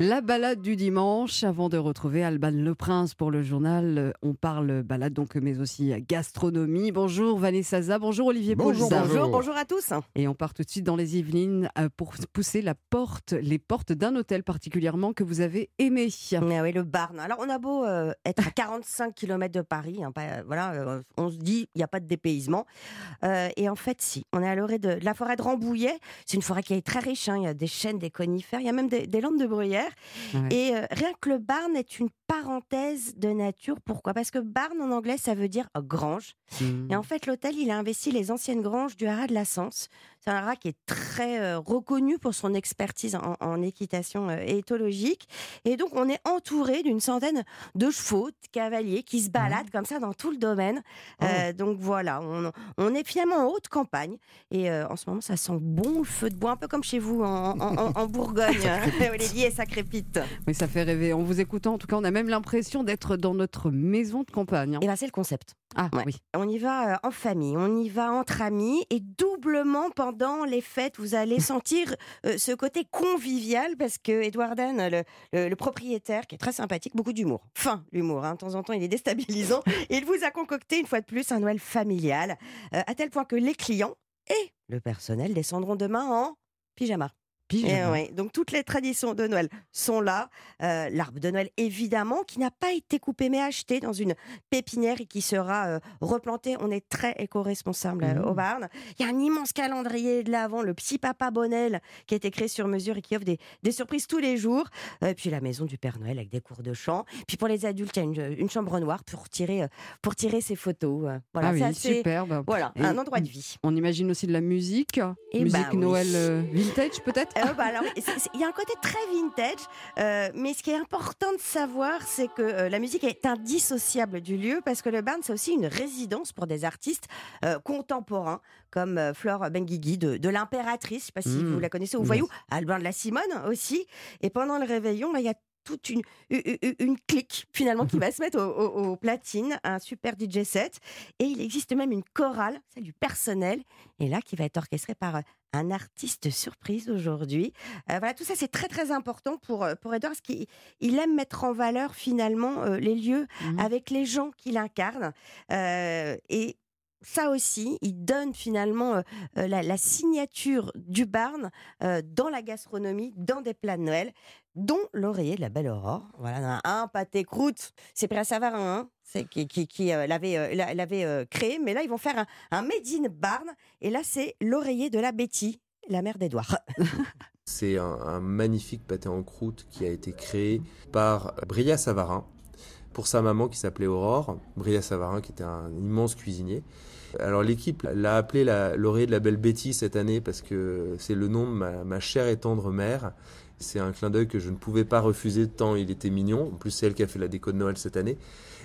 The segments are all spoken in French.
La balade du dimanche, avant de retrouver Alban Le Prince pour le journal, euh, on parle balade donc, mais aussi gastronomie. Bonjour Vanessa Zaza, bonjour Olivier Bonjour, bonjour. Bonjour, bonjour à tous. Et on part tout de suite dans les Yvelines euh, pour pousser la porte, les portes d'un hôtel particulièrement que vous avez aimé. Ah oui, le Barn. Alors, on a beau euh, être à 45 km de Paris, hein, pas- voilà, euh, on se dit il n'y a pas de dépaysement. Euh, et en fait, si. On est à l'orée de, la forêt de Rambouillet. C'est une forêt qui est très riche. hein. Il y a des chênes, des conifères, il y a même des, des landes de bruyère. Ouais. Et euh, rien que le Barn est une parenthèse de nature. Pourquoi? Parce que Barn en anglais, ça veut dire grange. Mmh. Et en fait, l'hôtel, il a investi les anciennes granges du haras de la Sens. C'est un haras qui est très euh, reconnu pour son expertise en, en équitation euh, éthologique. Et donc, on est entouré d'une centaine de chevaux, de cavaliers qui se baladent comme ça dans tout le domaine. Euh, donc voilà, on, on est finalement en haute campagne. Et euh, en ce moment, ça sent bon le feu de bois, un peu comme chez vous en, en- en- Bourgogne, Olivier, et ça crépite. Oui, ça fait rêver. En vous écoutant, en tout cas, on a même l'impression d'être dans notre maison de campagne. hein. Et bien, c'est le concept. Ah Ouais. oui. On y va en famille, on y va entre amis et doublement pendant les fêtes, vous allez sentir euh, ce côté convivial parce que Edward Dan, le, le- le propriétaire, qui est très sympathique, beaucoup d'humour. Fin, l'humour, hein, de temps en temps il est déstabilisant. il vous a concocté une fois de plus un Noël familial, euh, à tel point que les clients et le personnel descendront demain en pyjama. Eh ouais, Donc toutes les traditions de Noël sont là. Euh, L'arbre de Noël, évidemment, qui n'a pas été coupé mais acheté dans une pépinière et qui sera euh, replanté. On est très éco-responsable euh, Mmh. au Barn. Il y a un immense calendrier de l'avant, le petit papa Bonnel, qui a été créé sur mesure et qui offre des, des surprises tous les jours. Euh, puis la maison du Père Noël avec des cours de chant. Puis pour les adultes, il y a une, une chambre noire pour tirer, pour tirer ses photos. Voilà, ah oui, assez- superbe. Voilà, Et- un endroit de vie. On imagine aussi de la musique. Eh musique bah oui. Noël vintage peut-être Euh, bah alors, il y a un côté très vintage, euh, mais ce qui est important de savoir, c'est que euh, la musique est indissociable du lieu, parce que le Barn, c'est aussi une résidence pour des artistes euh, contemporains, comme Flore Benguigui de, de l'Impératrice, je sais pas si Mmh. vous la connaissez, ou Mmh. Voyou, Albin de la Simone aussi. Et pendant le réveillon, bah, il y a toute une, clique finalement qui va se mettre au- au- aux platines, un super DJ set. Et il existe même une chorale, celle du personnel, et là qui va être orchestrée par euh, un artiste surprise aujourd'hui. Euh, voilà, tout ça c'est très très important pour, euh, pour Edouard, parce qu'il il aime mettre en valeur finalement euh, les lieux Mhm. avec les gens qu'il incarne. Euh, et ça aussi, il donne finalement euh, euh, la, la signature du Barn euh, dans la gastronomie, dans des plats de Noël, dont l'oreiller de la Belle Aurore. Voilà, un, un pâté croûte, c'est Pré Savarin, hein, c'est qui, qui, qui, euh, l'avait euh, l'a- l'avait, euh, créé, mais là ils vont faire un, un Made in Barn, et là c'est l'oreiller de la Betty, la mère d'Edouard. C'est un, un magnifique pâté en croûte qui a été créé par Bria Savarin pour sa maman qui s'appelait Aurore. Bria Savarin qui était un immense cuisinier. Alors l'équipe l'a appelé la- l'oreiller de la belle Betty cette année parce que c'est le nom de ma, chère et tendre mère. C'est un clin d'œil que je ne pouvais pas refuser tant il était mignon. En plus, c'est elle qui a fait la déco de Noël cette année.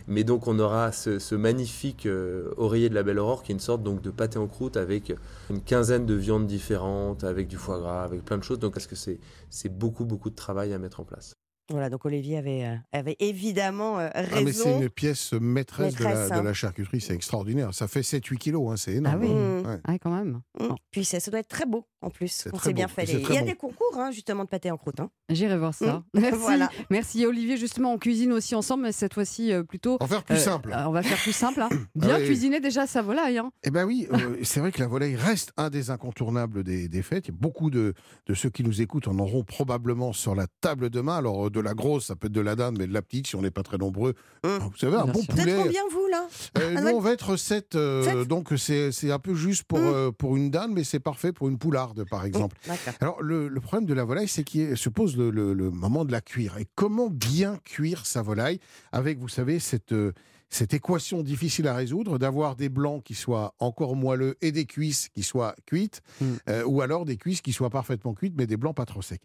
Mais donc, on aura ce, magnifique euh, oreiller de la Belle Aurore qui est une sorte donc de pâté en croûte avec une quinzaine de viandes différentes, avec du foie gras, avec plein de choses. Donc, parce que c'est beaucoup, beaucoup de travail à mettre en place. Voilà, donc Olivier avait, euh, avait évidemment euh, Ah, mais c'est raison. une pièce maîtresse, de, la, hein. de la charcuterie, c'est extraordinaire. Ça fait 7-8 kilos, hein, c'est énorme. Ah oui. hein. Mmh. Ouais. Ah, quand même. Mm. Bon. Puis ça, ça doit être très beau en plus. C'est On s'est bien fait. les- Il y a bon. des concours hein, justement de pâté en croûte. hein. J'irai voir ça. Mm. Merci. Voilà. Merci Olivier. Justement, on cuisine aussi ensemble, mais cette fois-ci euh, plutôt. En faire plus euh, simple. euh, on va faire plus simple. hein. Bien Ah oui. cuisiner déjà sa volaille. hein. Eh ben oui, euh, c'est vrai que la volaille reste un des incontournables des, des fêtes. Beaucoup de, de ceux qui nous écoutent en auront probablement sur la table demain. Alors de la grosse, ça peut être de la dinde, mais de la petite, si on n'est pas très nombreux. Hum. Vous savez, un bon sûr. Vous êtes poulet. combien vous là Euh, Ah, nous, on va être 7, Sept donc c'est un peu juste pour, Hum. euh, pour une dinde, mais c'est parfait pour une poularde, par exemple. D'accord. Alors, le, le problème de la volaille, c'est qu'il se pose le, le- le moment de la cuire. Et comment bien cuire sa volaille avec, vous savez, cette, euh, cette équation difficile à résoudre d'avoir des blancs qui soient encore moelleux et des cuisses qui soient cuites, Mm. euh, ou alors des cuisses qui soient parfaitement cuites, mais des blancs pas trop secs.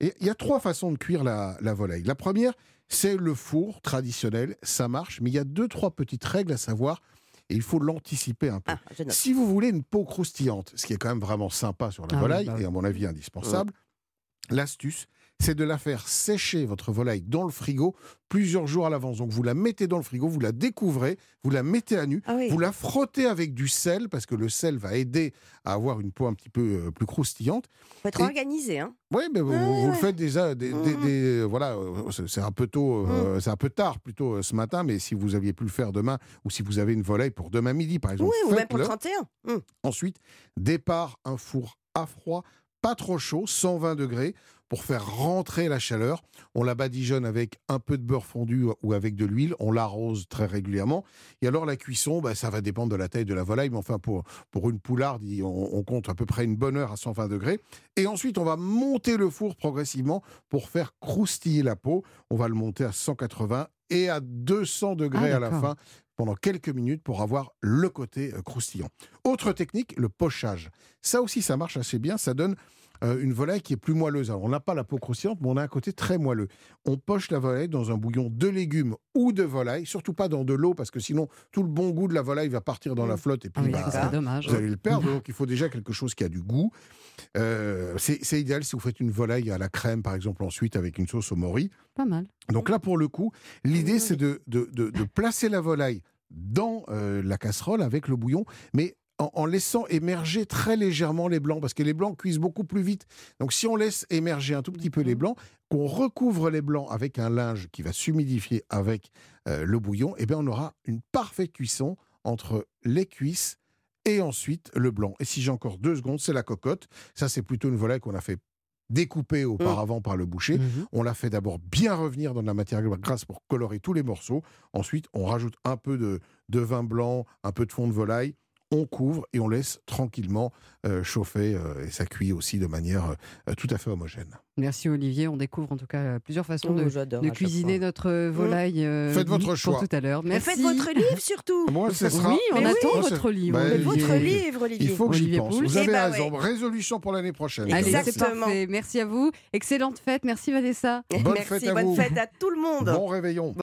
Et il y a trois façons de cuire la, la volaille. La première, c'est le four traditionnel, ça marche, mais il y a deux, trois petites règles à savoir, et il faut l'anticiper un peu. Ah. Si vous voulez une peau croustillante, ce qui est quand même vraiment sympa sur la Ah oui, volaille, bah et à mon avis indispensable, l'astuce, c'est de la faire sécher, votre volaille, dans le frigo plusieurs jours à l'avance. Donc vous la mettez dans le frigo, vous la découvrez, vous la mettez à nu, Ah oui. vous la frottez avec du sel, parce que le sel va aider à avoir une peau un petit peu euh, plus croustillante. Faut être Et- organisé. Hein. Oui, mais vous, le faites déjà. Des, des- Mhm. des- voilà, euh, c'est un peu tôt, euh, c'est un peu tard plutôt euh, ce matin, mais si vous aviez pu le faire demain, ou si vous avez une volaille pour demain midi, par exemple, Oui, ou même pour le faites-le. 31. Hum. Ensuite, départ un four à froid, pas trop chaud, 120 degrés, pour faire rentrer la chaleur. On la badigeonne avec un peu de beurre fondu ou avec de l'huile. On l'arrose très régulièrement. Et alors la cuisson, bah, ça va dépendre de la taille de la volaille, mais enfin pour, pour une poularde, on, on compte à peu près une bonne heure à 120 degrés. Et ensuite, on va monter le four progressivement pour faire croustiller la peau. On va le monter à 180 et à 200 degrés Ah, à la fin pendant quelques minutes pour avoir le côté euh, croustillant. Autre technique, le pochage. Ça aussi, ça marche assez bien. Ça donne euh, une volaille qui est plus moelleuse. Alors, on n'a pas la peau croustillante, mais on a un côté très moelleux. On poche la volaille dans un bouillon de légumes ou de volaille, surtout pas dans de l'eau, parce que sinon, tout le bon goût de la volaille va partir dans la flotte et Ah puis oui, bah, serait dommage. vous allez le perdre. Donc, il faut déjà quelque chose qui a du goût. Euh, c'est idéal si vous faites une volaille à la crème, par exemple, ensuite avec une sauce au mori. Pas mal. Donc là, pour le coup, l'idée, c'est de, de- de- de placer la volaille dans euh, la casserole avec le bouillon, mais en, en laissant émerger très légèrement les blancs, parce que les blancs cuisent beaucoup plus vite. Donc si on laisse émerger un tout petit peu les blancs, qu'on recouvre les blancs avec un linge qui va s'humidifier avec euh, le bouillon, eh bien on aura une parfaite cuisson entre les cuisses et ensuite le blanc. Et si j'ai encore deux secondes, c'est la cocotte. Ça, c'est plutôt une volaille qu'on a fait découper auparavant par le boucher. Mhm. On la fait d'abord bien revenir dans de la matière grasse pour colorer tous les morceaux. Ensuite, on rajoute un peu de, de vin blanc, un peu de fond de volaille. On couvre et on laisse tranquillement euh, chauffer. euh, et ça cuit aussi de manière euh, tout à fait homogène. Merci Olivier. On découvre en tout cas plusieurs façons de, Oh, de cuisiner notre volaille. euh, Faites votre pour choix. tout à l'heure. Mais faites votre livre surtout. Moi, ce sera. Oui, on Mais attend votre livre. Bah, votre livre, Olivier. Il faut que j'y Olivier pense. Vous avez ben raison. ouais. Résolution pour l'année prochaine. Allez, Exactement. parfait. Merci à vous. Excellente fête. Merci Vanessa. Bonne Merci, fête à bonne vous. fête à tout le monde. Bon réveillon.